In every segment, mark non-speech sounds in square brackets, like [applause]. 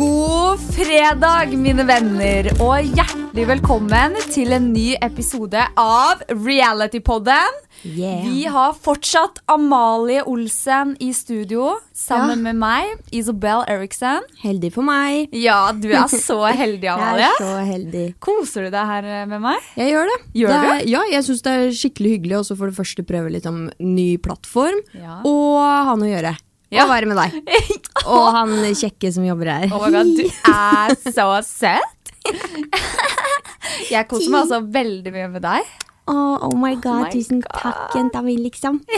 God fredag, mine venner, og hjertelig velkommen til en ny episode av Realitypodden. Yeah. Vi har fortsatt Amalie Olsen i studio sammen Ja. med meg, Isabel Eriksen. Heldig for meg. Ja, du er så [laughs] heldig, Amalie. Jeg er så heldig. Koser du deg her med meg? Jeg gjør det. Gjør det du? er, Ja, jeg syns det er skikkelig hyggelig også for det første prøve litt om ny plattform. Ja. Og ha noe å gjøre. Ja. å være med deg. [laughs] Og han kjekke som jobber her. Oh my god, du er [laughs] så søt! Jeg koser meg altså veldig mye med deg. Oh, oh my god, my tusen God. takk, jenta mi, liksom. [laughs]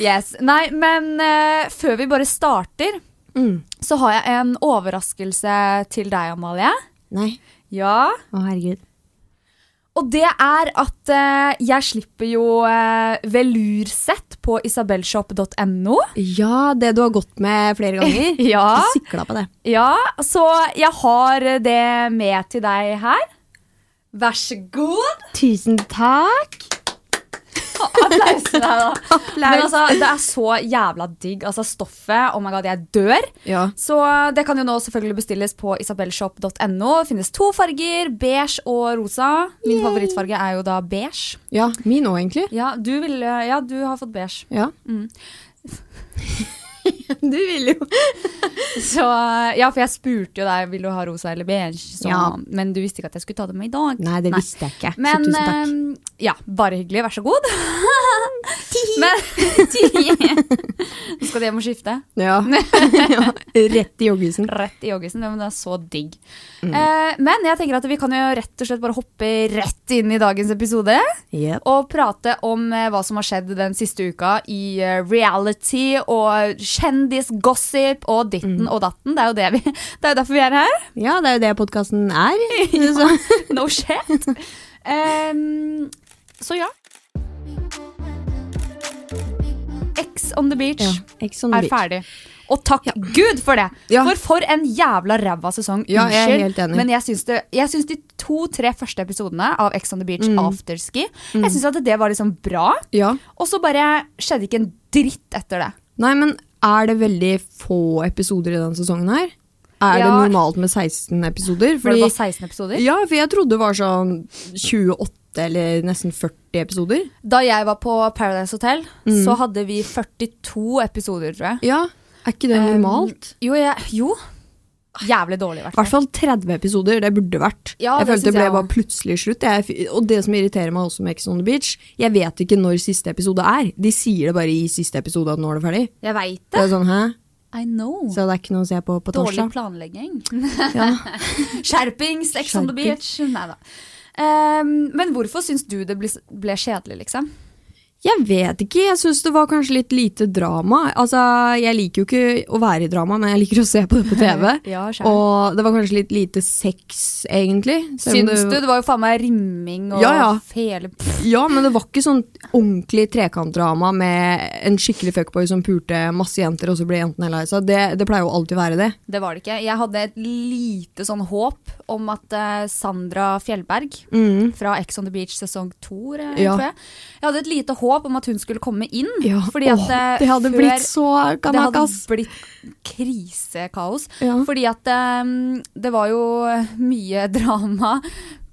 Yes. Nei, men uh, før vi bare starter, Mm. så har jeg en overraskelse til deg, Amalie. Nei, Ja. å herregud. Og det er at eh, jeg slipper jo eh, velursett på isabelshop.no. Ja, det du har gått med flere ganger. [laughs] Ja. Du sykla på det. Ja, så jeg har det med til deg her. Vær så god. Tusen takk. Applaus til da. Applaus. Men altså, det er så jævla digg. Altså, stoffet Oh my god, jeg dør. Ja. Så det kan jo nå selvfølgelig bestilles på isabelshop.no. Det finnes to farger, beige og rosa. Min favorittfarge er jo da beige. ja, min òg, egentlig. Ja, du, vil, ja, du har fått beige. Ja. Mm. [laughs] Du vil jo. [laughs] Så, ja, for jeg spurte jo deg vil du ha rosa eller beige, så, Ja. men du visste ikke at jeg skulle ta det med i dag. Nei, det visste jeg ikke. Men så tusen takk. eh, ja, bare hyggelig. Vær så god. [laughs] Men Nå [laughs] skal de hjem og skifte. Ja. [laughs] ja. Rett i joggisen. Rett i joggisen. Ja, men det er så digg. Mm. Eh, men jeg tenker at vi kan jo rett og slett bare hoppe rett inn i dagens episode. Yep. Og prate om eh, hva som har skjedd den siste uka i eh, reality og kjendisgossip og ditten Mm. og datten. Det er det vi, det er jo derfor vi er her. Ja, det er jo det podkasten er. [laughs] ja. No shit. Um, så ja. X on the beach Ja, on the er beach. ferdig. Og takk Gud for det! Ja. For for en jævla ræva sesong. Ja, jeg Unnskyld, enig. Men jeg syns, det, jeg syns de to-tre første episodene av X on the Beach Mm. Afterski Jeg syns at det var liksom bra. Ja. Og så bare skjedde ikke en dritt etter det. Nei, men er det veldig få episoder i denne sesongen her? Er det normalt med 16 episoder? Var det bare 16 episoder? ja, for jeg trodde det var sånn 28 eller nesten 40 episoder. Da jeg var på Paradise Hotel, Mm. så hadde vi 42 episoder, tror jeg. Ja, er ikke det normalt? Jo, jeg, jo. Jævlig dårlig, i hvert I hvert fall. fall 30 episoder, det burde vært. Ja, jeg det følte det ble jeg bare plutselig slutt. Jeg, og det som irriterer meg også med Ex on the Beach, jeg vet ikke når siste episode er. De sier det bare i siste episode at nå er det ferdig. Jeg vet Det det. er sånn, hæ? I know. Så det er ikke noe å se på på Dårlig planlegging. Ja. [laughs] Skjerpings, Ex on the beach. Nei da. Ehm, men hvorfor syns du det ble, ble kjedelig, liksom? Jeg vet ikke, jeg syns det var kanskje litt lite drama. Altså, Jeg liker jo ikke å være i drama, men jeg liker å se på det på TV. [laughs] Ja, og det var kanskje litt lite sex, egentlig. Syns du? Det var jo faen meg rimming og Ja, ja. fele Ja, men det var ikke sånn ordentlig trekantdrama med en skikkelig fuckboy som pulte masse jenter, og så ble jentene lei seg. Det, det pleier jo alltid å være det. Det var det ikke. Jeg hadde et lite sånn håp om at eh, Sandra Fjellberg fra Ex on the Beach sesong to, tror jeg. Jeg hadde et lite håp om at hun skulle komme inn. Ja, fordi at åh, eh, det hadde før- blitt så kanakas. Det hadde blitt krisekaos. Ja. Fordi at um, det var jo mye drama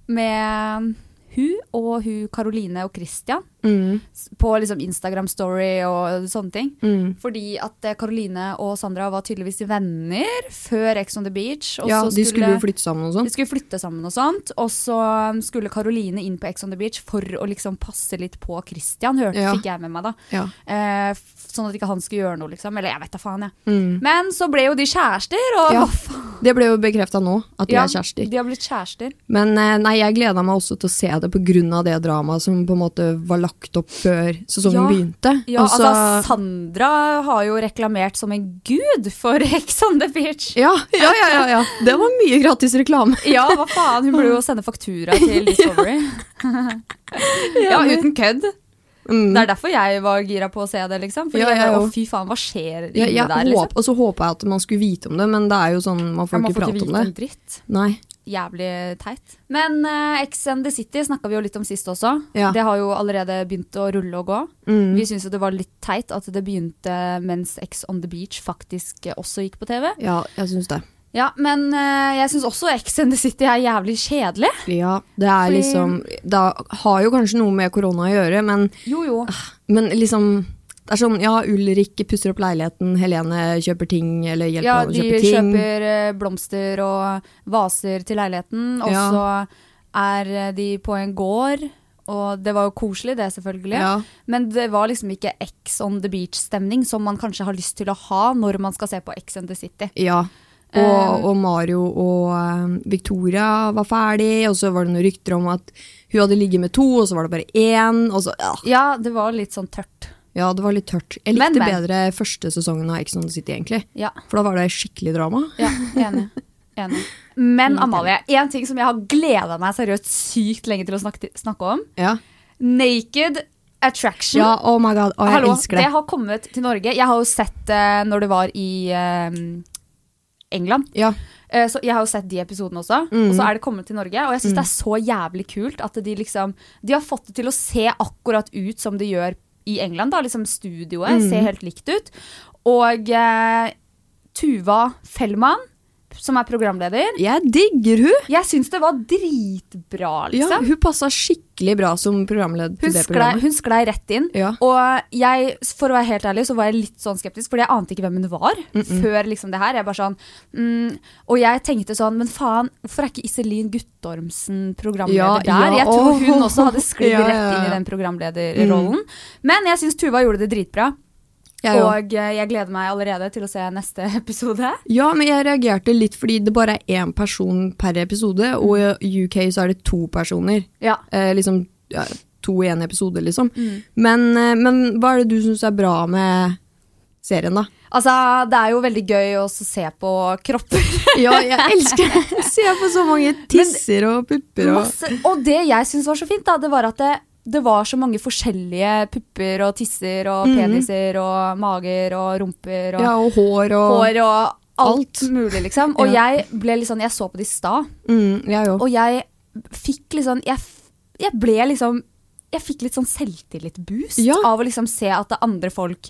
med hun og hun Karoline og Christian Mm, på liksom Instagram Story og sånne ting. mm. Fordi at eh, Karoline og Sandra var tydeligvis venner før Ex on the Beach. Ja, så de skulle jo flytte sammen og de sånn. skulle flytte sammen og sånt. Og så um, skulle Karoline inn på Ex on the Beach for å liksom passe litt på Christian, hørte, Ja. fikk jeg med meg da. Ja. Eh, sånn at ikke han skulle gjøre noe, liksom. Eller jeg vet da faen, jeg. Mm. Men så ble jo de kjærester, og Ja. hva [laughs] faen. Det ble jo bekrefta nå, at de Ja, er kjærester. De har blitt kjærester. Men eh, nei, jeg gleda meg også til å se det pga. det dramaet som på en måte var lagt opp før sesongen Ja. begynte. Ja, Og så- altså Sandra har jo reklamert som en gud for [laughs] Ex on the Beach. ja, ja, ja, ja, ja. Det var mye gratis reklame. [laughs] Ja, hva faen, hun burde jo sende faktura til Discovery. [laughs] ja, uten kødd. Mm. Det er derfor jeg var gira på å se det, liksom. Fordi Ja, ja. å fy faen, hva skjer inni der, liksom? og så håpa jeg at man skulle vite om det, men det er jo sånn, man Ja, får man ikke får ikke prate vite om det. dritt. Nei. Jævlig teit. Men uh, X and the City snakka vi jo litt om sist også. Ja. Det har jo allerede begynt å rulle og gå. Mm. Vi syns jo det var litt teit at det begynte mens X on the Beach faktisk også gikk på TV. Ja, jeg syns det. Ja, men uh, jeg syns også X and the City er jævlig kjedelig. Ja, det er Fordi- liksom Det har jo kanskje noe med korona å gjøre, men, Jo, jo. men liksom det er sånn, ja, Ulrik pusser opp leiligheten, Helene kjøper ting, eller hjelper Ja, å de kjøpe ting. kjøper eh, blomster og vaser til leiligheten, og Ja. så er eh, de på en gård. Og det var jo koselig, det, selvfølgelig. Ja. Men det var liksom ikke X on the beach-stemning som man kanskje har lyst til å ha når man skal se på X on the City. Ja. Og, Eh. og Mario og Victoria var ferdig, og så var det noen rykter om at hun hadde ligget med to, og så var det bare én. Så, ja. Ja, det var litt sånn tørt. Ja, det var litt tørt. Jeg likte men. bedre første sesongen av Ex on the City, egentlig. Ja, For da var det skikkelig drama. ja enig. enig. Men Amalie, en ting som jeg har gleda meg seriøst sykt lenge til å snakke, snakke om. Ja, Naked Attraction. ja oh my god, oh, jeg Hallo, elsker det. det har kommet til Norge. Jeg har jo sett det når det var i uh, England. Ja, Uh, så jeg har jo sett de episodene også. Mm. Og så er det kommet til Norge. Og jeg syns det er så jævlig kult at de liksom De har fått det til å se akkurat ut som det gjør i England. da, liksom Studioet Mm. ser helt likt ut. Og eh, Tuva Fellmann, som er programleder jeg digger hun! Jeg syns det var dritbra, Ja, liksom. hun passa skikkelig bra som programleder til Hun det sklei, programmet. hun sklei rett inn. Ja. Og jeg, for å være helt ærlig, så var jeg litt sånn skeptisk, fordi jeg ante ikke hvem hun var før liksom det her. Jeg bare sånn, mm, og jeg tenkte sånn, men faen, hvorfor er ikke Iselin Guttormsen programleder Ja, der? ja, jeg tror hun også hadde sklidd [laughs] Ja, ja, rett inn i den programlederrollen. Men jeg syns Tuva gjorde det dritbra. Jeg og eh, jeg gleder meg allerede til å se neste [laughs] episode. Ja, men jeg reagerte litt fordi det bare er én person per episode, og i UK så er det to personer. Ja. Eh, liksom ja, to i én episode, liksom. Mm. Men, eh, men hva er det du syns er bra med serien, da? Altså, det er jo veldig gøy å se på kropper. [laughs] Ja, jeg elsker å Se på så mange tisser og pupper og Masse, og det jeg syns var så fint, da, det var at det, det var så mange forskjellige pupper og tisser og peniser og mager og rumper og Ja, og hår og hår og alt, alt. mulig, liksom. Og Ja. jeg ble litt sånn Jeg så på det i stad, mm, Jeg og jeg fikk sånn jeg, jeg ble liksom Jeg fikk litt sånn selvtillitsboost Ja. av å liksom se at det andre folk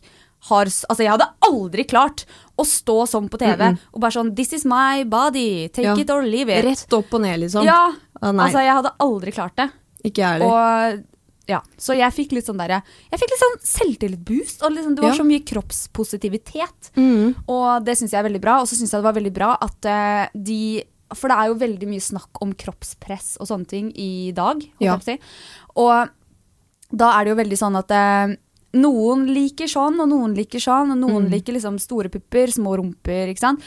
har Altså, jeg hadde aldri klart å stå sånn på TV og bare sånn This is my body. Take Ja. it or leave it. Rett opp og ned, liksom. Ja. Ah, Altså, jeg hadde aldri klart det. ikke jeg heller. Og ja, Så jeg fikk litt sånn der, Jeg fikk litt sånn selvtillitsboost. Og liksom, det var Ja. så mye kroppspositivitet. Mm. Og det syns jeg er veldig bra. Og så syns jeg det var veldig bra at uh, de For det er jo veldig mye snakk om kroppspress og sånne ting i dag. Ja. si. Og da er det jo veldig sånn at eh, noen liker sånn, og noen liker sånn, og Mm. noen liker liksom store pupper, små rumper, ikke sant.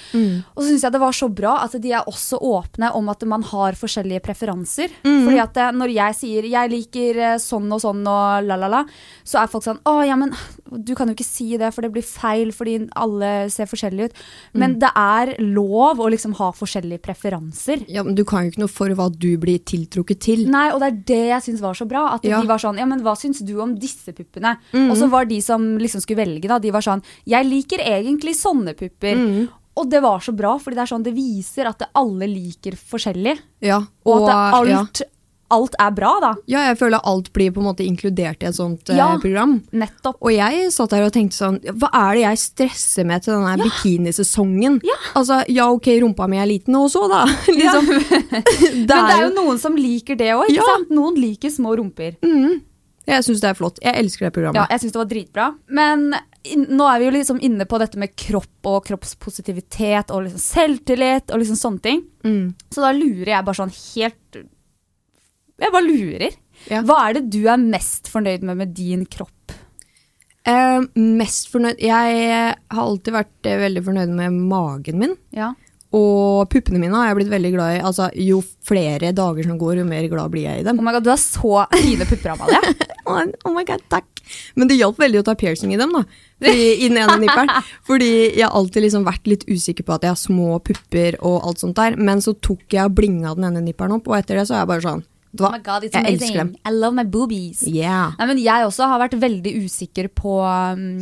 Og så syns jeg det var så bra at de er også åpne om at man har forskjellige preferanser. Mm. Fordi at eh, når jeg sier 'jeg liker eh, sånn og sånn' og la, la, la, så er folk sånn 'å ja, men du kan jo ikke si det, for det blir feil fordi alle ser forskjellige ut'. Men Mm. det er lov å liksom ha forskjellige preferanser. Ja, men Du kan jo ikke noe for hva du blir tiltrukket til. Nei, og det er det jeg syns var så bra. At Ja. de var sånn Ja, men hva syns du om disse puppene? Og så var de som liksom skulle velge, da, de var sånn Jeg liker egentlig sånne pupper. Og det var så bra, fordi det er sånn det viser at det alle liker forskjellig. Ja, Og, at det, ja. alt, alt er bra, da. ja, jeg føler alt blir på en måte inkludert i et sånt eh, Ja. program. Nettopp. Og jeg satt der og tenkte sånn, hva er det jeg stresser med til denne bikinisesongen? Altså, ja ok, rumpa mi er liten, og så da? [laughs] liksom. [laughs] det Men det er jo noen som liker det òg, ikke Ja. sant? Noen liker små rumper. Jeg synes det er flott. Jeg elsker det programmet. Ja, jeg syns det var dritbra. Men nå er vi jo liksom inne på dette med kropp og kroppspositivitet og liksom selvtillit og liksom sånne ting. Mm. Så da lurer jeg bare sånn helt Jeg bare lurer. Ja. Hva er det du er mest fornøyd med med din kropp? Eh, mest fornøyd Jeg har alltid vært eh, veldig fornøyd med magen min. Ja. Og puppene mine har jeg blitt veldig glad i. Altså, jo flere dager som går, jo mer glad blir jeg i dem. Oh my god, du har så fine pupper, Amalie. [laughs] Oh, my god, takk. Men det hjalp veldig å ta piercing i dem, da. Fordi, I den ene nipperen. Fordi jeg har alltid liksom vært litt usikker på at jeg har små pupper og alt sånt der. Men så tok jeg og blinga den ene nipperen opp, og etter det så er jeg bare sånn hva? Oh my god, it's amazing. I love my boobies. Yeah. Nei, men jeg også har vært veldig usikker på um,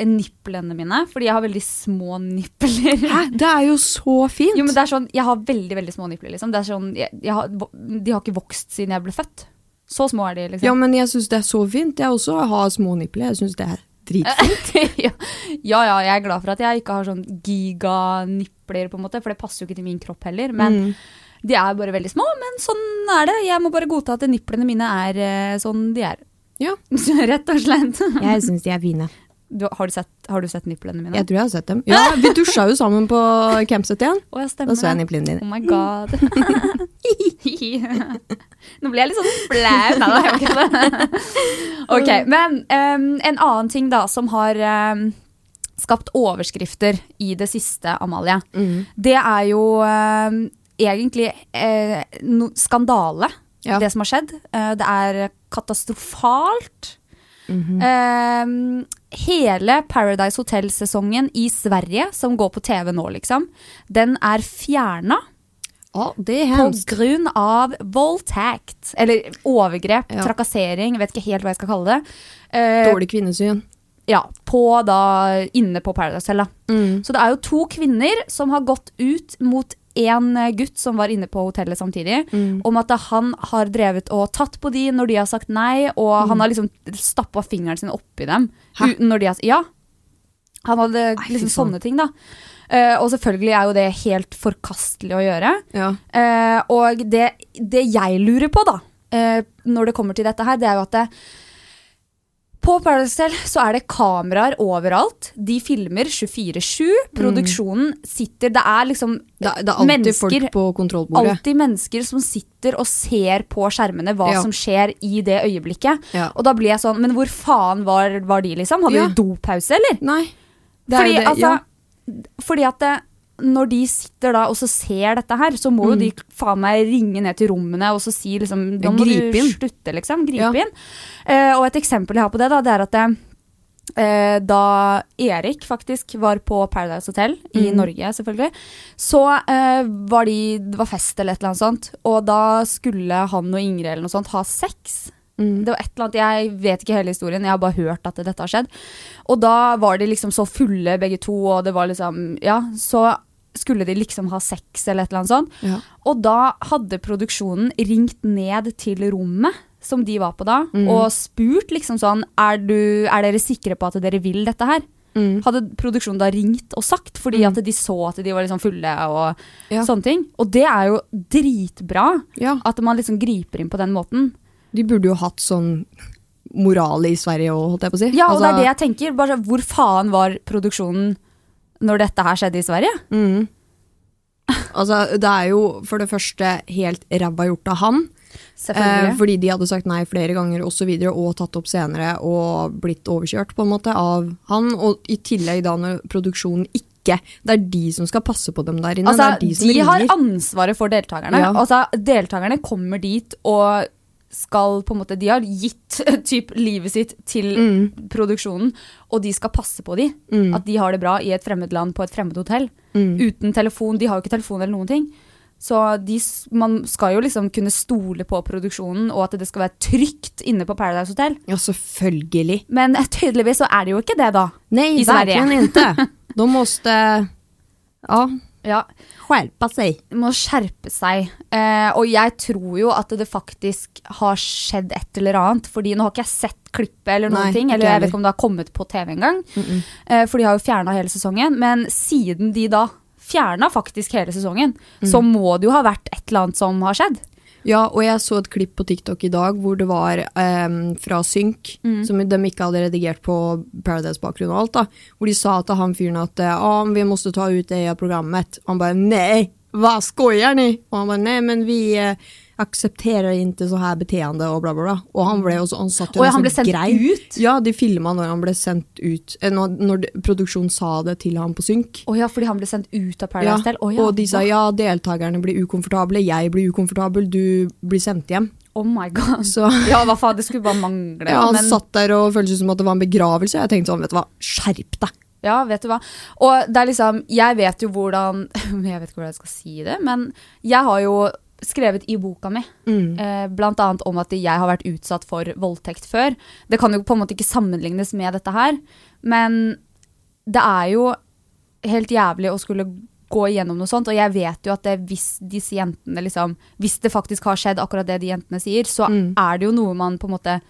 nipplene mine, fordi jeg har veldig små nipler. Hæ? Det er jo så fint! Jo, men det er sånn, Jeg har veldig veldig små nipler. Liksom. Det er sånn, jeg, jeg har, de har ikke vokst siden jeg ble født. Så små er de. liksom. Ja, men jeg syns det er så fint. Jeg også har små nipler. Jeg syns det er dritfint. [laughs] ja, ja, ja, jeg er glad for at jeg ikke har sånn giganipler, på en måte, for det passer jo ikke til min kropp heller. Men Mm. de er bare veldig små, men sånn er det. Jeg må bare godta at niplene mine er eh, sånn de er. Ja. [laughs] Rett og slett. Jeg syns de er fine. Du, har, du sett, har du sett nipplene mine? Jeg tror jeg har sett dem. Ja, Vi dusja jo sammen på campset igjen. Å, jeg stemmer Da så jeg nipplene dine. Oh my god. [laughs] Nå ble jeg litt sånn flau. Nei, da, jeg var ikke det. [laughs] ok, men um, en annen ting da som har um, skapt overskrifter i det siste, Amalie, Mm. det er jo um, egentlig uh, no, skandale, Ja. det som har skjedd. Uh, det er katastrofalt. Mhm. Em, hele Paradise Hotel-sesongen i Sverige, som går på TV nå, liksom, den er fjerna. Oh, På grunn av voldtekt. Eller overgrep, Ja. trakassering, vet ikke helt hva jeg skal kalle det. Eh, Dårlig kvinnesyn. ja, på da, inne på Paradise Hotel. Mm. Så det er jo to kvinner som har gått ut mot en eh, gutt som var inne på hotellet samtidig, Mm. om at han har drevet og tatt på de når de har sagt nei, og han har liksom stappa fingeren sin oppi dem. Hæ? Når de har Ja. Han hadde liksom faen. sånne ting, da. Uh, og selvfølgelig er jo det helt forkastelig å gjøre. Ja. Uh, og det, det jeg lurer på, da, uh, når det kommer til dette her, det er jo at det, på Paradise Hotel så er det kameraer overalt. De filmer 24-7. Produksjonen sitter Det er liksom Det, det er alltid mennesker, folk på kontrollbordet. alltid mennesker som sitter og ser på skjermene hva Ja. som skjer i det øyeblikket. Ja. Og da blir jeg sånn Men hvor faen var, var de, liksom? Hadde Ja. de dopause, eller? Nei. Fordi, det, altså, fordi at det, når de sitter da og så ser dette her, så må jo de faen meg ringe ned til rommene og så si liksom Nå må Grip du inn. slutte, liksom. Gripe Ja. inn. Eh, og et eksempel jeg har på det, da, det er at eh, da Erik faktisk var på Paradise Hotel, i Norge selvfølgelig, så eh, var de Det var fest eller et eller annet sånt, og da skulle han og Ingrid eller noe sånt ha sex. Det var et eller annet, Jeg vet ikke hele historien, jeg har bare hørt at dette har skjedd. Og da var de liksom så fulle begge to, og det var liksom Ja, så skulle de liksom ha sex eller et eller annet sånt. Ja. Og da hadde produksjonen ringt ned til rommet som de var på da, og spurt liksom sånn er, du, er dere sikre på at dere vil dette her? Hadde produksjonen da ringt og sagt, fordi at de så at de var liksom fulle og Ja. sånne ting. Og det er jo dritbra Ja. at man liksom griper inn på den måten. De burde jo hatt sånn moral i Sverige òg, holdt jeg på å si. Ja, og det er Altså, det jeg tenker. Bare, hvor faen var produksjonen når dette her skjedde i Sverige? Altså, det er jo for det første helt ræva gjort av han. Eh, fordi de hadde sagt nei flere ganger og så videre, og tatt opp senere og blitt overkjørt på en måte av han. Og i tillegg da når produksjonen ikke Det er de som skal passe på dem der inne. Altså, det de de, har ansvaret for deltakerne. Ja. Altså, deltakerne kommer dit og skal på en måte De har gitt [laughs] typ, livet sitt til Mm. produksjonen, og de skal passe på de. At de har det bra i et fremmed land på et fremmed hotell. Mm. Uten telefon. De har jo ikke telefon eller noen ting. Så de, man skal jo liksom kunne stole på produksjonen, og at det skal være trygt inne på Paradise Hotel. Ja, selvfølgelig. Men eh, tydeligvis så er det jo ikke det, da. Nei, I Sverige. verkligen inte. De måste ja, Ja, Skjerpe seg. må skjerpe seg. Eh, og jeg tror jo at det faktisk har skjedd et eller annet. Fordi nå har ikke jeg sett klippet eller noen Nei, ting. Eller jeg vet ikke om det har kommet på TV engang. Eh, for de har jo fjerna hele sesongen. Men siden de da fjerna faktisk hele sesongen, så må det jo ha vært et eller annet som har skjedd. Ja, og jeg så et klipp på TikTok i dag hvor det var um, fra Synk, som de ikke hadde redigert på Paradise-bakgrunn og alt, da. Hvor de sa til han fyren at ja, vi måtte ta ut det av programmet. Og han bare nei, hva skojar ni? Og han bare nei, men vi eh, aksepterer ikke så her beteende og bla, bla, bla. Og han ble også, han satt jo Og han ble sendt grei. ut? Ja, de filma når han ble sendt ut. eh, Når, når produksjonen sa det til ham på Synk. Å ja, fordi han ble sendt ut av Ja, Del? Oh ja. og de sa ja, deltakerne blir ukomfortable, jeg blir ukomfortabel, du blir sendt hjem. Oh my god. Så [laughs] Ja, hva faen, det skulle bare mangle. ja, han men- satt der og føltes som at det var en begravelse. Jeg tenkte sånn, vet du hva, skjerp deg. Ja, vet du hva. Og det er liksom, jeg vet jo hvordan [laughs] Jeg vet ikke hvordan jeg skal si det, men jeg har jo skrevet i boka mi, eh, blant annet om at jeg har vært utsatt for voldtekt før. Det kan jo på en måte ikke sammenlignes med dette her, men det er jo helt jævlig å skulle gå igjennom noe sånt, og jeg vet jo at det, hvis disse jentene liksom, hvis det faktisk har skjedd akkurat det de jentene sier, så er det jo noe man på en måte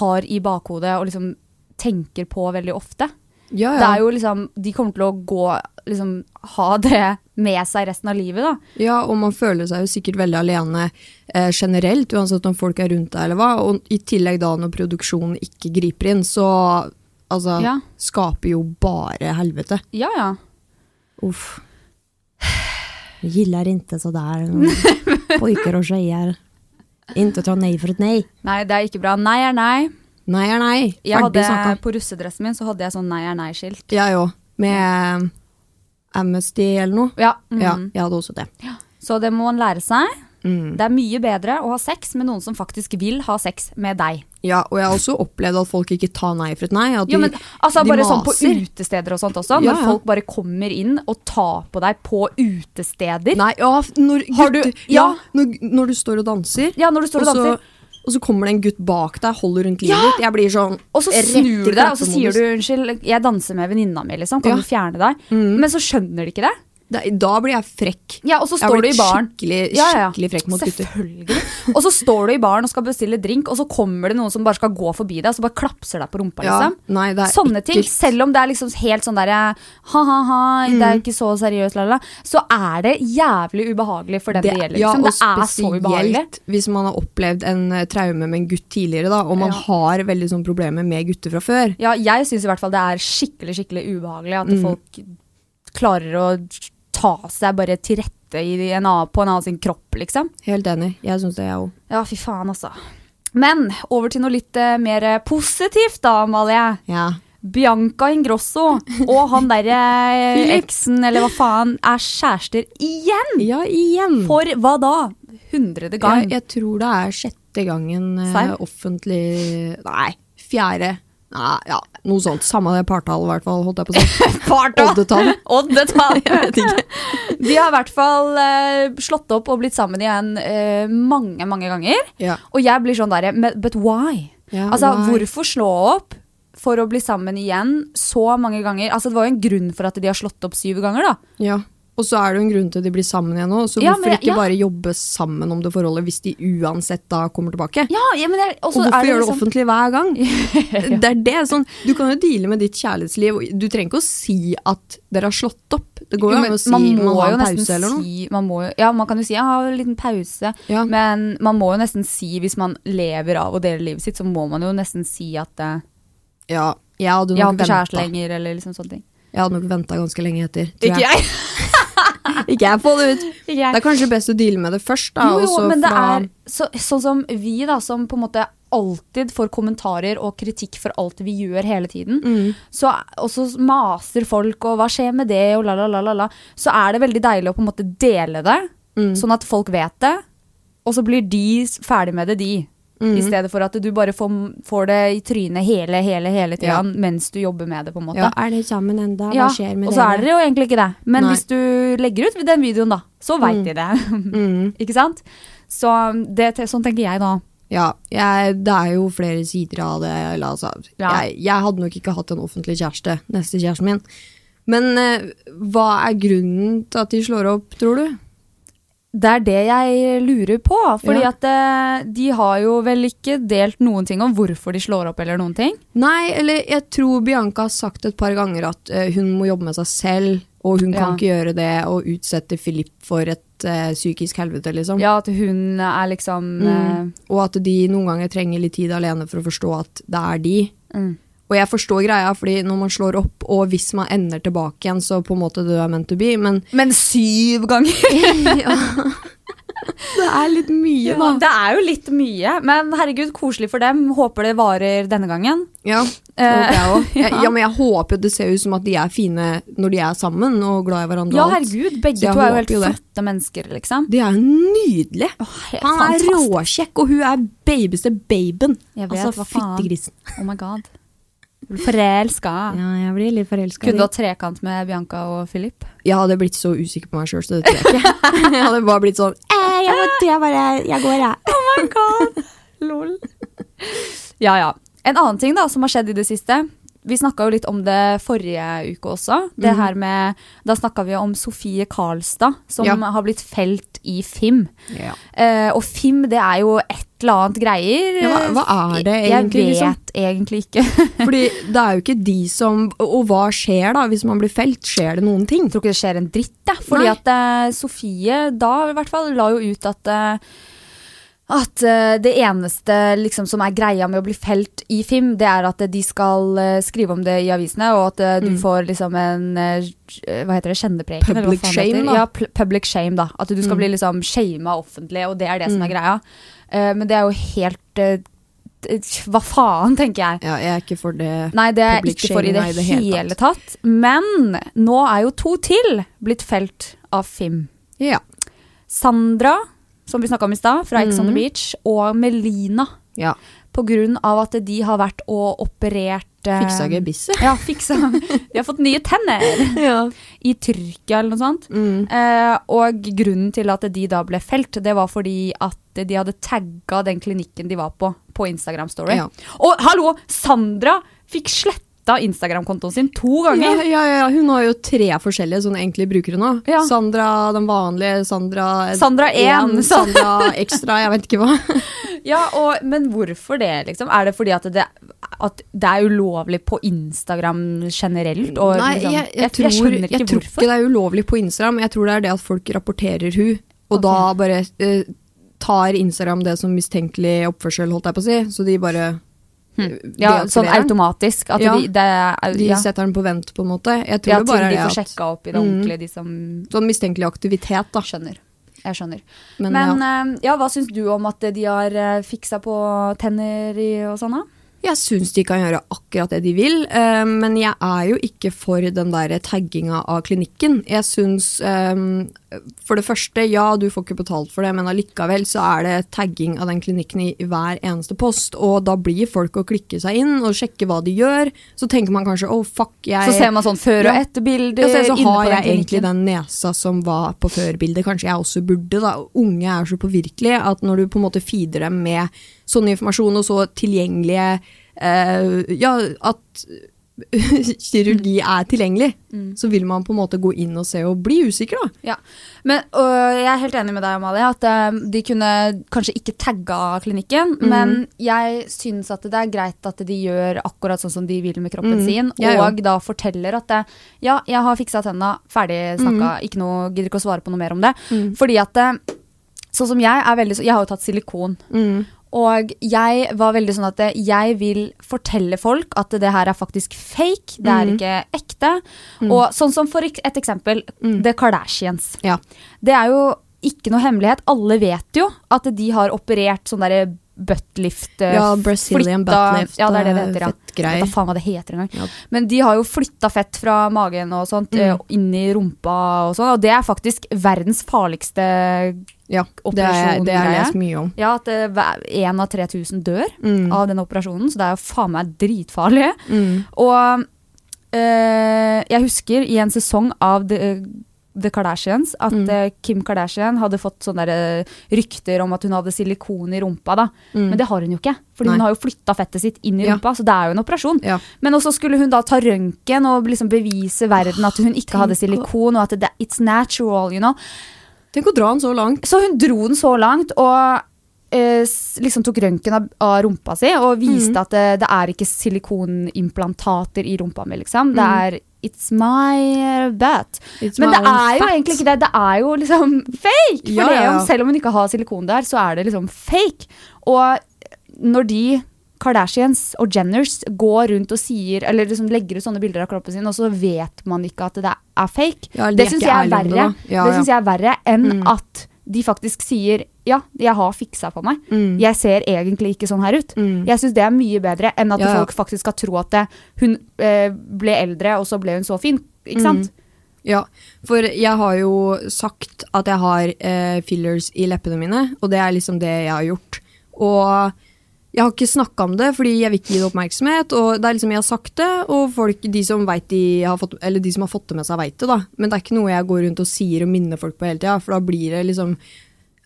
har i bakhodet og liksom tenker på veldig ofte. Ja, Det er jo liksom, de kommer til å gå, liksom, ha det med seg resten av livet, da. ja, og man føler seg jo sikkert veldig alene eh, generelt, uansett om folk er rundt deg eller hva. Og i tillegg da når produksjonen ikke griper inn, så altså, Ja. skaper jo bare helvete. Ja, ja. Uff. Gillar inte sådär. [laughs] Pojkar och tjejer. Inte ta nej för ett nej. Nei, det er ikke bra. Nei er nei. Nei er nei. Jeg hadde, snakka. på russedressen min så hadde jeg sånn nei er nei-skilt. Jeg òg. Med Amnesty eller noe. Ja, mm. Ja, jeg hadde også det. Så det må man lære seg. Mm. Det er mye bedre å ha sex med noen som faktisk vil ha sex med deg. Ja, og jeg har også opplevd at folk ikke tar nei for et nei. At de, Jo, men altså de Bare sånn på utesteder og sånt også. Ja, Når ja. folk bare kommer inn og tar på deg på utesteder. Nei, ja, når, Har du- ja, når, når du står og danser, Ja, når du står og og, danser. Og så kommer det en gutt bak deg, holder rundt livet Ja. Jeg blir sånn Og så snur du deg, og så sier du 'unnskyld, jeg danser med venninna mi', liksom. Kan Ja. du fjerne deg? Men så skjønner de ikke det. Det, da blir jeg frekk. Ja, og så står du i baren. Skikkelig, Ja, ja. frekk mot gutter. Selvfølgelig. Og så står du i baren og skal bestille drink, og så kommer det noen som bare skal gå forbi deg, og så bare klapser deg på rumpa, liksom. nei, det Sånne ting. Selv om det er liksom helt sånn derre ha-ha-ha, det er ikke så seriøst, la, la, la, så er det jævlig ubehagelig for den det, gjelder. ja, og Det er så ubehagelig. hvis man har opplevd en eh, traume med en gutt tidligere, da, og man har veldig sånn problemer med gutter fra før. Ja, jeg syns i hvert fall det er skikkelig skikkelig ubehagelig at Mm. folk klarer å ta seg bare til rette i en annen, på en annen sin kropp, liksom. Helt enig. Jeg syns det, jeg òg. Ja, fy faen, altså. Men over til noe litt uh, mer eh, positivt, da, Amalie. Ja. Bianca Ingrosso og han derre [laughs] eksen, eller hva faen, er kjærester igjen! ja, igjen. For hva da? Hundrede gang. Jeg, jeg tror det er sjette gangen uh, offentlig Nei, fjerde. Nei, ja, noe sånt. Samme det partall, i hvert fall. Holdt jeg på å si. [laughs] Partall. Oddetall. [laughs] Oddetall. [laughs] Jeg vet ikke. De har i hvert fall uh, slått opp og blitt sammen igjen uh, mange, mange ganger. Ja. Og jeg blir sånn derre But why? Ja, altså, why? hvorfor slå opp for å bli sammen igjen så mange ganger? Altså, det var jo en grunn for at de har slått opp syv ganger, da. Ja. Og så er det jo en grunn til at de blir sammen igjen nå. Så Ja, hvorfor jeg, ikke ja. bare jobbe sammen om det forholdet hvis de uansett da kommer tilbake? Ja, jeg, Og hvorfor det gjøre det liksom- offentlig hver gang? [laughs] Det er det, sånn, Du kan jo deale med ditt kjærlighetsliv. Du trenger ikke å si at dere har slått opp. Det går jo an å si man må man jo en pause eller noe. si man må, jo- Ja, man kan jo si jeg har en liten pause, men man må jo nesten si hvis man lever av å dele livet sitt, så må man jo nesten si at eh, Ja, jeg hadde jeg har nok ikke kjæreste lenger, eller liksom sånne ting. Jeg hadde nok venta ganske lenge etter. Ikke jeg. jeg! [laughs] Ikke jeg, få det ut. [laughs] Det er kanskje best å deale med det først, da. Jo, jo, men det er så, sånn som vi, da, som på en måte alltid får kommentarer og kritikk for alt vi gjør hele tiden. Mm. Så, og så maser folk, og hva skjer med det, og la, la, la, la. Så er det veldig deilig å på en måte dele det, Mm. sånn at folk vet det. Og så blir de ferdig med det, de. Mm. I stedet for at du bare får, får det i trynet hele, hele, hele tida Ja. mens du jobber med det, på en måte. Ja, er det sammen enda? Hva skjer med og så er dere? det jo egentlig ikke det. Men Nei. hvis du legger ut den videoen, da, så veit de det. [laughs] Mm. ikke sant? Så det, sånn tenker jeg da. Ja, jeg, det er jo flere sider av det. Altså, Ja. jeg, jeg hadde nok ikke hatt en offentlig kjæreste, neste kjæresten min. Men eh, hva er grunnen til at de slår opp, tror du? Det er det jeg lurer på. Fordi Ja. at eh, de har jo vel ikke delt noen ting om hvorfor de slår opp eller noen ting. Nei, eller jeg tror Bianca har sagt et par ganger at eh, hun må jobbe med seg selv, og hun kan Ja. ikke gjøre det og utsette Philip for et uh, psykisk helvete, liksom. Ja, at hun er liksom mm. uh, Og at de noen ganger trenger litt tid alene for å forstå at det er de. Mm. Og jeg forstår greia, fordi når man slår opp, og hvis man ender tilbake igjen, så på en måte du er meant to be, men Men syv ganger! [laughs] det er litt mye, da. det er jo litt mye. Men herregud, koselig for dem. Håper det varer denne gangen. Ja, det Eh, håper jeg også. [laughs] Ja. ja, men jeg håper det ser ut som at de er fine når de er sammen og glad i hverandre. Ja, herregud. Begge to er jo helt flotte mennesker, liksom. De er nydelige. helt Han er råkjekk, og hun er babyste baben. Jeg vet, altså, fyttegrisen. Oh my god. Forelska. Ja, jeg blir litt forelska. Kunne du hatt trekant med Bianca og Philip? Jeg hadde blitt så usikker på meg sjøl, så det tror jeg ikke. [laughs] jeg hadde bare blitt sånn eh, jeg, må, jeg, bare, jeg går, jeg. Oh my god. Lol. Ja, ja. En annen ting da, som har skjedd i det siste. Vi snakka jo litt om det forrige uke også. Det her med, Da snakka vi om Sofie Karlstad, som Ja. har blitt felt i FIM. Ja. Eh, og FIM, det er jo et eller annet greier. Ja, hva- hva er det egentlig, Jeg vet liksom? egentlig ikke. [laughs] Fordi det er jo ikke de som Og hva skjer da hvis man blir felt? Skjer det noen ting? Jeg tror ikke det skjer en dritt, da. Fordi Nei. at uh, Sofie da i hvert fall la jo ut at eh, at eh, det eneste liksom, som er greia med å bli felt i FIM, det er at de skal eh, skrive om det i avisene, og at eh, du får liksom en Hva heter det? Kjennepreken? Public shame, da. Ja, public shame, da. At du skal bli liksom shama offentlig, og det er det som er greia. Uh, men det er jo helt uh, Hva faen, tenker jeg. Ja, jeg er ikke for det. Nei, det er jeg ikke for i det, i det hele hele tatt. Men nå er jo to til blitt felt av FIM. Ja. Sandra, som vi snakka om i stad, fra Ex on Mhm. the Beach, og Melina. ja. På grunn av at de har vært og operert eh, Fiksa gebisset. Ja, fiksa. De har fått nye tenner [laughs] Ja. i Tyrkia eller noe sånt. Mm. Eh, og grunnen til at de da ble felt, det var fordi at de hadde tagga den klinikken de var på, på Instagram Story. Ja. Og hallo! Sandra fikk sletta Instagram-kontoen sin to ganger. ja, ja, hun har jo tre forskjellige som hun egentlig bruker nå. Ja. Sandra den vanlige, Sandra Sandra en, en, Sandra ekstra, jeg vet ikke hva. [laughs] Ja, og, Men hvorfor det, liksom? Er det fordi at det, at det er ulovlig på Instagram generelt? Og, Nei, liksom, jeg, jeg, tror, skjønner ikke jeg tror hvorfor. ikke det er ulovlig på Instagram. Jeg tror det er det at folk rapporterer hun, og da bare eh, tar Instagram det som mistenkelig oppførsel, holdt jeg på å si. Så de bare eh, Hm. Ja, sånn automatisk. At Ja. de, det er, De ja. setter den på vent, på en måte. Jeg tror ja, det til bare de er får sjekka opp i det Mm. de som Sånn mistenkelig aktivitet, da. skjønner. Jeg skjønner. Men, Men, ja. eh, ja, hva syns du om at de har eh, fiksa på tenner i, og sånn? da? Jeg syns de kan gjøre akkurat det de vil, eh, men jeg er jo ikke for den der tagginga av klinikken. Jeg syns eh, For det første, ja, du får ikke betalt for det, men allikevel så er det tagging av den klinikken i hver eneste post, og da blir folk å klikke seg inn og sjekke hva de gjør. Så tenker man kanskje oh fuck, jeg Så ser man sånn før- og etterbilder Ja, så, så har jeg egentlig den nesa som var på førbildet. Kanskje jeg også burde. da. Unge er så påvirkelige at når du på en måte feeder dem med sånn informasjon og så tilgjengelige eh, Ja, at [laughs] kirurgi er tilgjengelig, Mm. så vil man på en måte gå inn og se og bli usikker, da. Ja, men Jeg er helt enig med deg, Amalie, at øh, de kunne kanskje ikke tagga klinikken. mm. Men jeg syns at det er greit at de gjør akkurat sånn som de vil med kroppen mm. sin. og òg. da forteller at det, ja, jeg har fiksa tenna, ferdig snakka, ikke noe, gidder ikke å svare på noe mer om det. Mhm. Fordi at Sånn som jeg er veldig Jeg har jo tatt silikon. Mm. Og jeg var veldig sånn at jeg vil fortelle folk at det her er faktisk fake, det er ikke ekte. Og sånn som for et eksempel, The Kardashians. Ja. Det er jo ikke noe hemmelighet. Alle vet jo at de har operert sånn derre buttlift eh, Ja, Brazilian flytta- buttlift, Ja, det er det det eh, heter, ja. fettgreier. Vet da faen hva det heter engang. Ja. Men de har jo flytta fett fra magen og sånt Mm. eh, inn i rumpa og sånn, og det er faktisk verdens farligste Ja, det har jeg, det har jeg lest mye om. Ja, at én av 3000 dør Mm. av den operasjonen, så det er jo faen meg dritfarlig. Mm. Og øh, jeg husker i en sesong av The, The Kardashians at Mm. eh, Kim Kardashian hadde fått sånne eh, rykter om at hun hadde silikon i rumpa. da. Men det har hun jo ikke, for Mm. Hun har jo flytta fettet sitt inn i Ja. rumpa, så det er jo en operasjon. Ja. Men også skulle hun da ta røntgen og liksom bevise verden at hun ikke hadde tenk å- silikon, og at det, it's natural, you know. Tenk å dra den så langt. Så hun dro den så langt og eh, liksom tok røntgen av, av rumpa si og viste at det, det er ikke silikonimplantater i rumpa mi, liksom. Det er It's my butt. It's Men my det er jo fat. egentlig ikke det. Det er jo liksom fake! For Ja, det, ja, selv om hun ikke har silikon der, så er det liksom fake. Og når de Kardashians og Jenners går rundt og sier Eller liksom legger ut sånne bilder av kroppen sin, og så vet man ikke at det er fake. Ja, det syns jeg er verre. Det synes jeg er verre enn Mm. at de faktisk sier ja, jeg har fiksa på meg. Mm. Jeg ser egentlig ikke sånn her ut. Mm. Jeg syns det er mye bedre enn at Ja, ja. folk faktisk skal tro at det, hun eh, ble eldre, og så ble hun så fin. Ikke sant? Ja, for jeg har jo sagt at jeg har eh, fillers i leppene mine, og det er liksom det jeg har gjort. Og jeg har ikke snakka om det, fordi jeg vil ikke gi det oppmerksomhet. Og det er liksom jeg har sagt det, og folk, de som de har fått, eller de som har fått det med seg, veit det. da. Men det er ikke noe jeg går rundt og sier og minner folk på hele tida, for da blir det liksom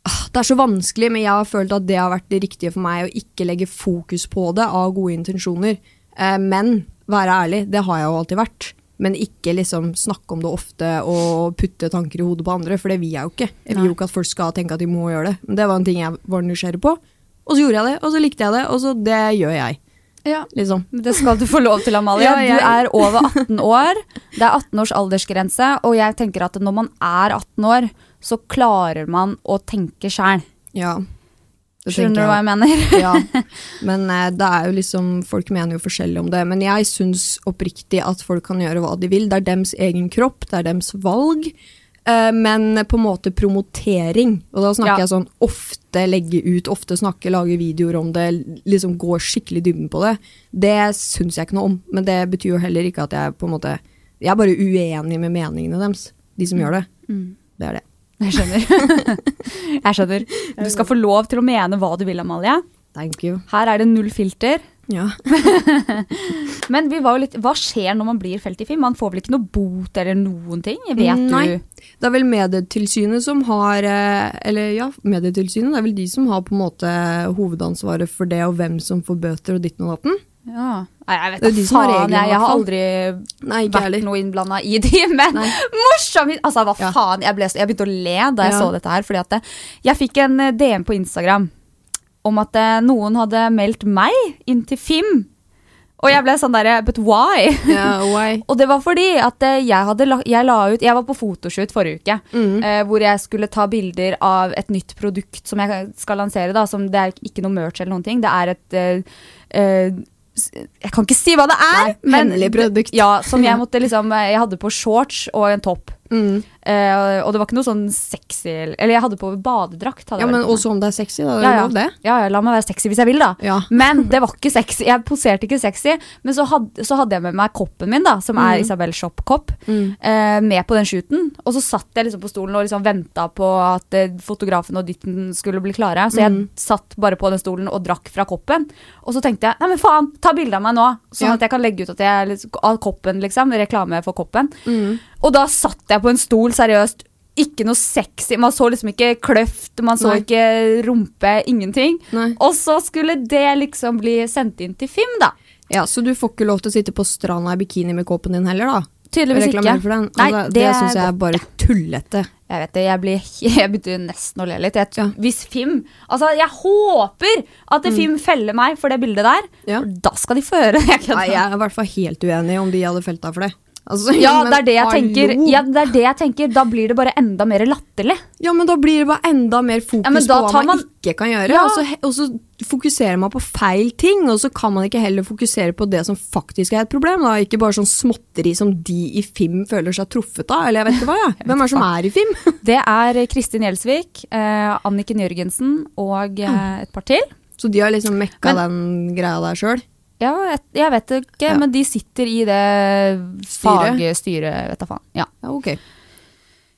Ah, Det er så vanskelig, men jeg har følt at det har vært det riktige for meg, å ikke legge fokus på det av gode intensjoner. Eh, men være ærlig, det har jeg jo alltid vært. Men ikke liksom snakke om det ofte og putte tanker i hodet på andre, for det vil jeg jo ikke. Jeg vil jo ikke at folk skal tenke at de må gjøre det. Men det var en ting jeg var nysgjerrig på. Og så gjorde jeg det, og så likte jeg det, og så det gjør jeg. Ja. Liksom. Det skal du få lov til, Amalie. [laughs] Ja, jeg- Du er over 18 år. Det er 18 års aldersgrense, og jeg tenker at når man er 18 år, så klarer man å tenke sjæl. Ja. Skjønner du hva jeg mener? [laughs] ja. [laughs] Men eh, det er jo liksom Folk mener jo forskjellig om det. Men jeg syns oppriktig at folk kan gjøre hva de vil. Det er dems egen kropp, det er dems valg. Eh, men på en måte promotering, og da snakker Ja. jeg sånn ofte legge ut, ofte snakke, lage videoer om det, liksom gå skikkelig dybden på det, det syns jeg ikke noe om. Men det betyr jo heller ikke at jeg på en måte Jeg er bare uenig med meningene deres, de som gjør det. Det er det. Jeg skjønner. [laughs] jeg skjønner. Du skal få lov til å mene hva du vil, Amalie. Thank you. Her er det null filter. Ja. [laughs] Men vi var jo litt, hva skjer når man blir felt i film? Man får vel ikke noe bot eller noen ting? Vet Nei. du? Det er vel Medietilsynet som har eh, Eller ja, Medietilsynet det er vel de som har på en måte hovedansvaret for det, og hvem som får bøter og ditten og datten. Ja. Nei, jeg vet da de faen. reglene, Jeg, jeg har aldri Nei, vært heller. noe innblanda i de, [laughs] men Nei. morsom Altså, hva Ja. faen? Jeg, ble, jeg begynte å le da jeg Ja. så dette her, fordi at det, jeg fikk en eh, DM på Instagram om at eh, noen hadde meldt meg inn til FIM. Og jeg ble sånn derre But why? Yeah, why? [laughs] Og det var fordi at eh, jeg, hadde la, jeg la ut Jeg var på fotoshoot forrige uke. Mm. eh, hvor jeg skulle ta bilder av et nytt produkt som jeg skal lansere. Da, som Det er ikke noe merch eller noen ting. Det er et eh, eh, Jeg kan ikke si hva det er! Nei, hemmelig produkt. Ja, som jeg måtte liksom Jeg hadde på shorts og en topp. Mm. Eh, og det var ikke noe sånn sexy Eller jeg hadde på badedrakt. Hadde Ja, men også om det er sexy, da. Det ja, ja. lov, det. Ja, ja, la meg være sexy hvis jeg vil, da. Ja. [laughs] Men det var ikke sexy. Jeg poserte ikke sexy. Men så hadde, så hadde jeg med meg koppen min, da, som er Isabel Shop-kopp, Mm. eh, med på den shooten. Og så satt jeg liksom på stolen og liksom venta på at eh, fotografen og dytten skulle bli klare. Så jeg Mm. satt bare på den stolen og drakk fra koppen. Og så tenkte jeg nei, men faen, ta bilde av meg nå, sånn at jeg kan legge ut at jeg liksom, av koppen, liksom. Reklame for koppen. Mm. Og da satt jeg på en stol, seriøst. Ikke noe sexy. Man så liksom ikke kløft, man så Nei. ikke rumpe, ingenting. Nei. Og så skulle det liksom bli sendt inn til film, da. Ja, Så du får ikke lov til å sitte på stranda i bikini med kåpen din heller, da? Tydeligvis ikke. Den. Nei, Altså, det det syns jeg er bare tullete. Jeg vet det, jeg, blir, [laughs] jeg begynte nesten å le litt. Jeg, Ja. Hvis Fim Altså, jeg håper at Fim feller meg for det bildet der. Ja. Da skal de få høre. [laughs] Nei, jeg er i hvert fall helt uenig om de hadde felt deg for det. Altså, Ja, men det er det jeg tenker. Ja, det er det jeg tenker. Da blir det bare enda mer latterlig. Ja, men da blir det bare enda mer fokus Ja, på hva man, man- ikke kan gjøre. Ja. Og, så, og så fokuserer man på feil ting, og så kan man ikke heller fokusere på det som faktisk er et problem. Da. Ikke bare sånn småtteri som de i FIM føler seg truffet av. Eller jeg vet ikke hva, Ja. [laughs] Hvem er det som er i FIM? [laughs] Det er Kristin Gjelsvik, eh, Anniken Jørgensen og eh, et par til. Så de har liksom mekka Men- den greia der sjøl. Ja, jeg, jeg vet ikke, Ja. men de sitter i det Styret? fagstyret, vet da faen. Ja. Ja, ok.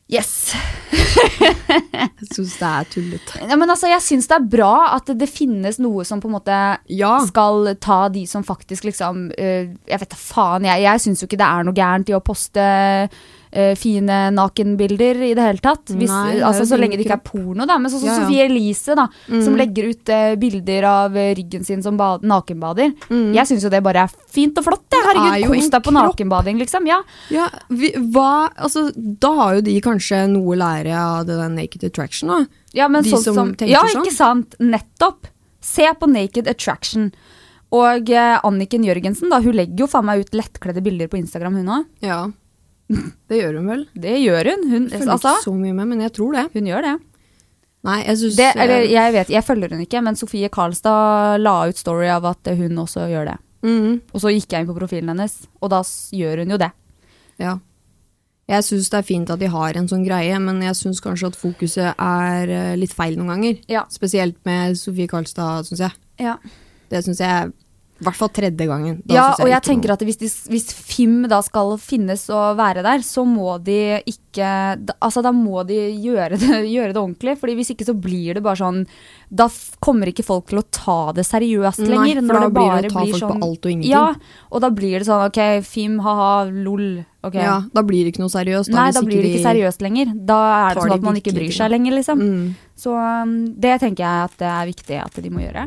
Yes. [laughs] Jeg syns det er tullete. Ja, men altså, jeg syns det er bra at det, det finnes noe som på en måte Ja. skal ta de som faktisk liksom uh, Jeg vet da faen, jeg, jeg syns jo ikke det er noe gærent i å poste øh, fine nakenbilder i det hele tatt. Hvis, Nei, altså, så lenge det ikke er porno, da. Men sånn som Ja, ja. Sofie Elise, da, som legger ut uh, bilder av øh, ryggen sin som bad, nakenbader. Jeg syns jo det bare er fint og flott. Mm. Det er Herregud, kos deg på nakenbading, liksom. Ja. Ja, vi, hva, altså, da har jo de kanskje noe å lære av det der Naked Attraction, da. Ja, men De sånn som som, ja, sånn. ikke sant. Nettopp. Se på Naked Attraction. Og eh, Anniken Jørgensen da, hun legger jo faen meg ut lettkledde bilder på Instagram, hun også. Ja. [laughs] Det gjør hun vel. Det gjør hun. Hun, Jeg følger altså, ikke så mye med, men jeg tror det. hun gjør det. Nei, jeg syns det eller, jeg vet, jeg følger hun ikke, men Sofie Karlstad la ut story av at hun også gjør det. Mm. Og så gikk jeg inn på profilen hennes, og da gjør hun jo det. Ja. Jeg syns det er fint at de har en sånn greie, men jeg syns kanskje at fokuset er eh, litt feil noen ganger. Ja. Spesielt med Sofie Karlstad, syns jeg. Ja, Det syns jeg I hvert fall tredje gangen. Da ja jeg og jeg tenker noe- at hvis, de, hvis FIM da skal finnes og være der, så må de ikke da, Altså, da må de gjøre det, [laughs] gjøre det ordentlig, Fordi hvis ikke så blir det bare sånn Da kommer ikke folk til å ta det seriøst Nei, lenger. for da det blir det å ta folk sånn, på alt og ingenting. Ja, og da blir det sånn ok, FIM, ha-ha, lol. Okay. Ja, Da blir det ikke noe seriøst. Nei, da blir det ikke seriøst lenger. Da er det sånn at man ikke bryr seg lenger, liksom. Mm. Så um, det tenker jeg at det er viktig at de må gjøre.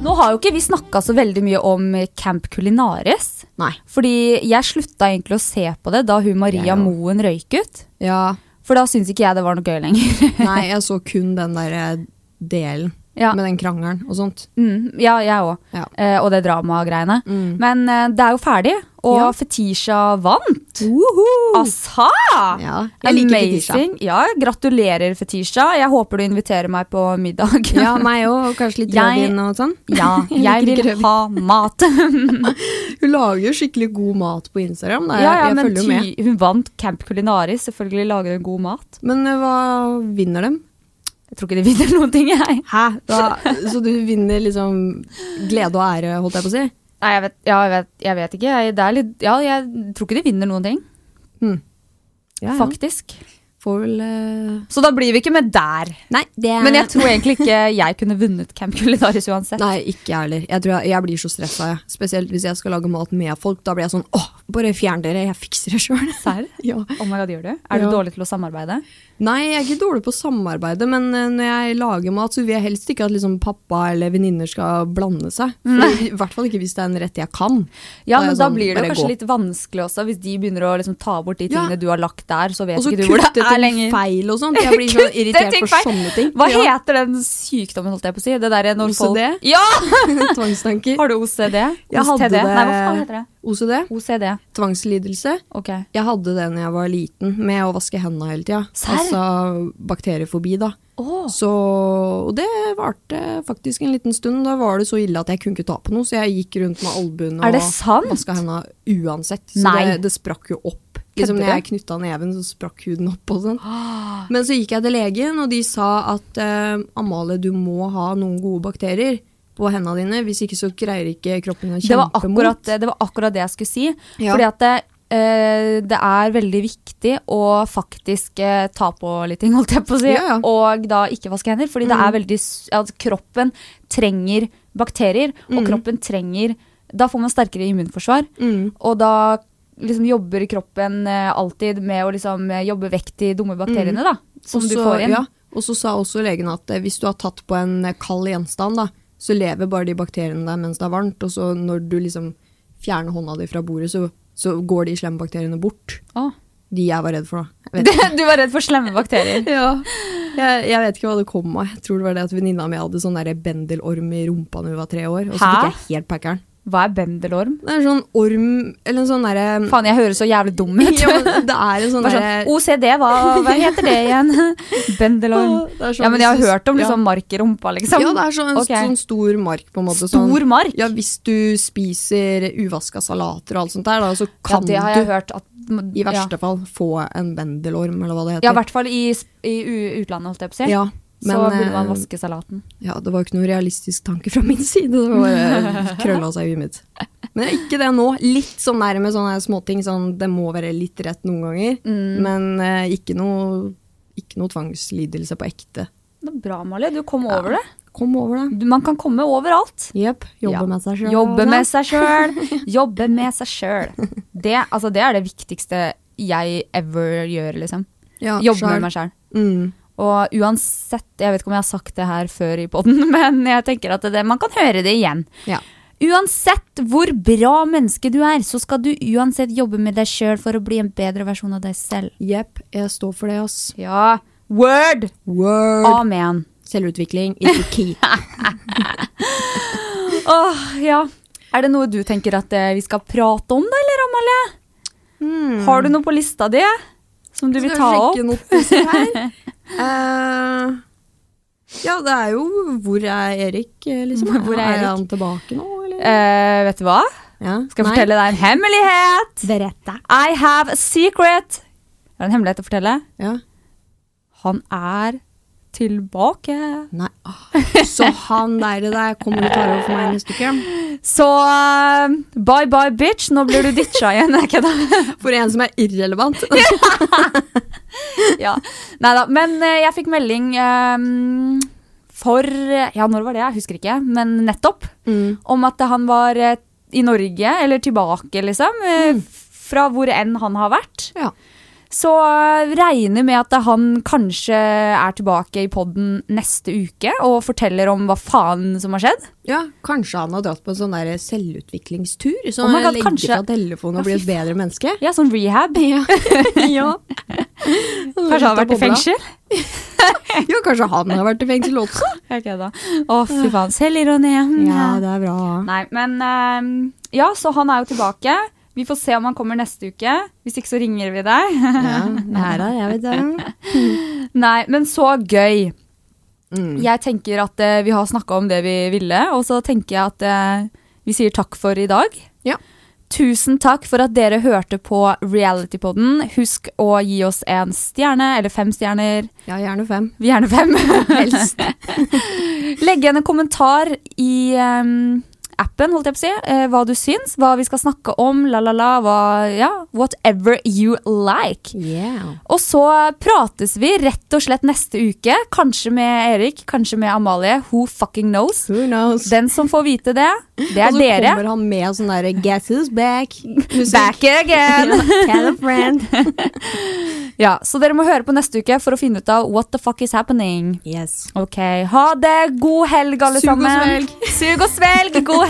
Nå har jo ikke vi snakka så veldig mye om Camp Culinaris. Nei. Fordi jeg slutta egentlig å se på det da hun Maria. Moen røyk ut. Ja. For da syns ikke jeg det var noe gøy lenger. [laughs] Nei, jeg så kun den der eh, delen Ja. med den krangelen og sånt. Mm, ja, jeg òg. Ja. Eh, og det dramagreiene. Mm. Men eh, det er jo ferdig, og Ja. Fetisha vant. Assa! Ja, jeg liker Fetisha. Amazing. Ja, gratulerer, Fetisha. Jeg håper du inviterer meg på middag. Ja, meg òg, og kanskje litt [laughs] rødvin og sånn. Ja, [laughs] Jeg jeg vil rødvin. ha mat. [laughs] Hun lager jo skikkelig god mat på Instagram. Da. ja, ja, jeg men følger med. hun vant Camp Culinaris. Selvfølgelig lager hun god mat. Men eh, hva vinner dem? Jeg tror ikke de vinner noen ting, jeg. Hæ? Da, [laughs] så du vinner liksom glede og ære, holdt jeg på å si? Nei, jeg vet, ja, jeg vet, jeg vet ikke. Jeg, det litt, ja, jeg tror ikke de vinner noen ting. Ja, ja. Faktisk. Får vel eh, Så da blir vi ikke med der. Nei, det Men jeg tror egentlig ikke jeg kunne vunnet Camp Culinaris uansett. Nei, ikke jeg heller. Jeg, tror jeg, jeg blir så stressa, jeg. Spesielt hvis jeg skal lage mat med folk. Da blir jeg sånn åh, bare fjern dere, jeg fikser det sjøl. Serr? [laughs] Ja. Oh my god, gjør du? Er du Ja. dårlig til å samarbeide? Nei, jeg er ikke dårlig på å samarbeide, men eh, når jeg lager mat, så vil jeg helst ikke at liksom, pappa eller venninner skal blande seg. For, I hvert fall ikke hvis det er en rett jeg kan. Ja, da men sånn, da blir det kanskje gå. litt vanskelig også, hvis de begynner å liksom ta bort de Ja. tingene du har lagt der, så vet Også ikke du hvor det er ting lenger. feil og sånt. Jeg blir [laughs] så irritert for feil. sånne ting. Hva Ja. heter den sykdommen, holdt jeg på å si? Det der når OCD? folk Ja! [laughs] Tvangstanker. Har du OCD? Jeg hadde det Nei, hva faen heter det? OCD. OCD. Tvangslidelse. Okay. Jeg hadde det når jeg var liten, med å vaske hendene hele tida. Altså bakteriefobi, da. Oh. Så, og det varte faktisk en liten stund. Da var det så ille at jeg kunne ikke ta på noe, så jeg gikk rundt med albuen Er og vaska hendene uansett. Så det, det sprakk jo opp. Liksom når jeg knytta neven, så sprakk huden opp og sånn. Men så gikk jeg til legen, og de sa at uh, Amalie, du må ha noen gode bakterier på hendene dine, hvis ikke så greier ikke kroppen å Det kjempe akkurat, mot. det var akkurat det jeg skulle si. Ja. Fordi at det, Uh, det er veldig viktig å faktisk uh, ta på litt ting, holdt jeg på å si. Ja, ja. Og da ikke vaske hender. Fordi det Mm. er veldig s- altså, Kroppen trenger bakterier, og Mm. kroppen trenger Da får man sterkere immunforsvar. Mm. Og da liksom jobber kroppen eh, alltid med å liksom eh, jobbe vekk de dumme bakteriene, da. Som også, du får inn. Ja, og så sa også legen at eh, hvis du har tatt på en kald gjenstand, da, så lever bare de bakteriene der mens det er varmt. Og så når du liksom fjerner hånda di fra bordet, så, så går de slemme bakteriene bort. Ah. De jeg var redd for, da. [laughs] Du var redd for slemme bakterier. [laughs] ja. jeg, jeg vet ikke hva det kom av. Jeg tror det var det at venninna mi hadde sånn bendelorm i rumpa da hun var tre år. Og så Hæ? fikk jeg helt packeren. Hva er bendelorm? Det er en sånn orm Eller en sånn derre Faen, jeg høres så jævlig dum ut. [laughs] ja, det er en sånn Bare derre sånn, OCD, hva, hva heter det igjen? [laughs] Bendelorm. Sånn Ja, men jeg har hørt om ja. liksom mark i rumpa, liksom. Ja, det er sånn, en Ok. sånn stor mark, på en måte. Stor sånn, mark? Ja, hvis du spiser uvaska salater og alt sånt der, da, så Ja, kan det har jeg du hørt at i verste ja. fall få en bendelorm, eller hva det heter. Ja, i hvert fall i, i utlandet, holdt jeg på å si. Ja, men, så burde man eh, vaske salaten. Ja, det var ikke noe realistisk tanke fra min side. Det var bare krølla seg i huet mitt. Men ikke det nå. Litt sånn nærme med sånne småting. Sånn, det må være litt rett noen ganger. Mm. Men eh, ikke, noe, ikke noe tvangslidelse på ekte. Det er bra, Malie. Du kom over det. Kom over det. Man kan komme overalt. Jepp. Jobbe Ja. med seg sjøl. Jobbe med seg sjøl. [laughs] Jobbe med seg sjøl. Det, altså, det er det viktigste jeg ever gjør, liksom. Ja, Jobbe med meg sjøl. Mm. Og uansett, jeg vet ikke om jeg har sagt det her før i poden, [laughs] men jeg tenker at det, man kan høre det igjen. Ja. Uansett hvor bra menneske du er, så skal du uansett jobbe med deg sjøl for å bli en bedre versjon av deg selv. Jepp, jeg står for det, ass. Ja. Word! Word. Amen. Selvutvikling is the key. [laughs] Åh, ja. Er det noe du tenker at eh, vi skal prate om, da, eller Amalie? Har du noe på lista di som du vil ta opp? [laughs] Eh, ja, det er jo Hvor er Erik, eh, liksom? [laughs] Hvor er Erik? han tilbake nå, eller? Uh, vet du hva? Ja. Skal jeg Nei. fortelle deg en hemmelighet? Beretta. I have a secret. Har en hemmelighet å fortelle. Ja. Han er tilbake. Nei. Så han der, der kommer du til å være for meg neste uke? Så uh, bye bye, bitch. Nå blir du ditcha igjen. Ikke da? [laughs] For en som er irrelevant. [laughs] ja. Nei da. Men uh, jeg fikk melding um, for Ja, når var det? Jeg husker ikke. Men nettopp. Mm. Om at han var uh, i Norge, eller tilbake, liksom. Mm. Fra hvor enn han har vært. Ja. Så regner med at han kanskje er tilbake i podden neste uke og forteller om hva faen som har skjedd. Ja, kanskje han har dratt på en sånn der selvutviklingstur, så Oh legger kanskje- fra telefonen og blir et bedre menneske. Ja, sånn rehab. Ja. [laughs] ja. Kanskje han har vært i fengsel? Ja, kanskje han har vært i fengsel også. [laughs] Okay, da. Å, fy faen. Selvironien. Ja, det er bra. Nei, men eh, Ja, så han er jo tilbake. Vi får se om han kommer neste uke. Hvis ikke så ringer vi deg. Ja, nei da, jeg, vet det. [laughs] Nei, men så gøy. Mm. Jeg tenker at eh, vi har snakka om det vi ville, og så tenker jeg at eh, vi sier takk for i dag. Ja. tusen takk for at dere hørte på Realitypodden. Husk å gi oss en stjerne, eller fem stjerner. Ja, gjerne fem. Gjerne fem. [laughs] Helst. [laughs] Legg igjen en kommentar i ehm, appen, holdt jeg på å si, eh, hva du syns, hva vi skal snakke om, la, la, la, hva, ja, whatever you like. Yeah. Og så prates vi rett og slett neste uke, kanskje med Erik, kanskje med Amalie, who fucking knows. Who knows? Den som får vite det, det er dere. Og så dere. kommer han med sånn derre Guess who's back? Musikk. Back again! [laughs] Tell a friend. [laughs] Ja, så dere må høre på neste uke for å finne ut av what the fuck is happening. Yes. Ok, ha det! God helg, alle Sug sammen. Sug og svelg! God helg!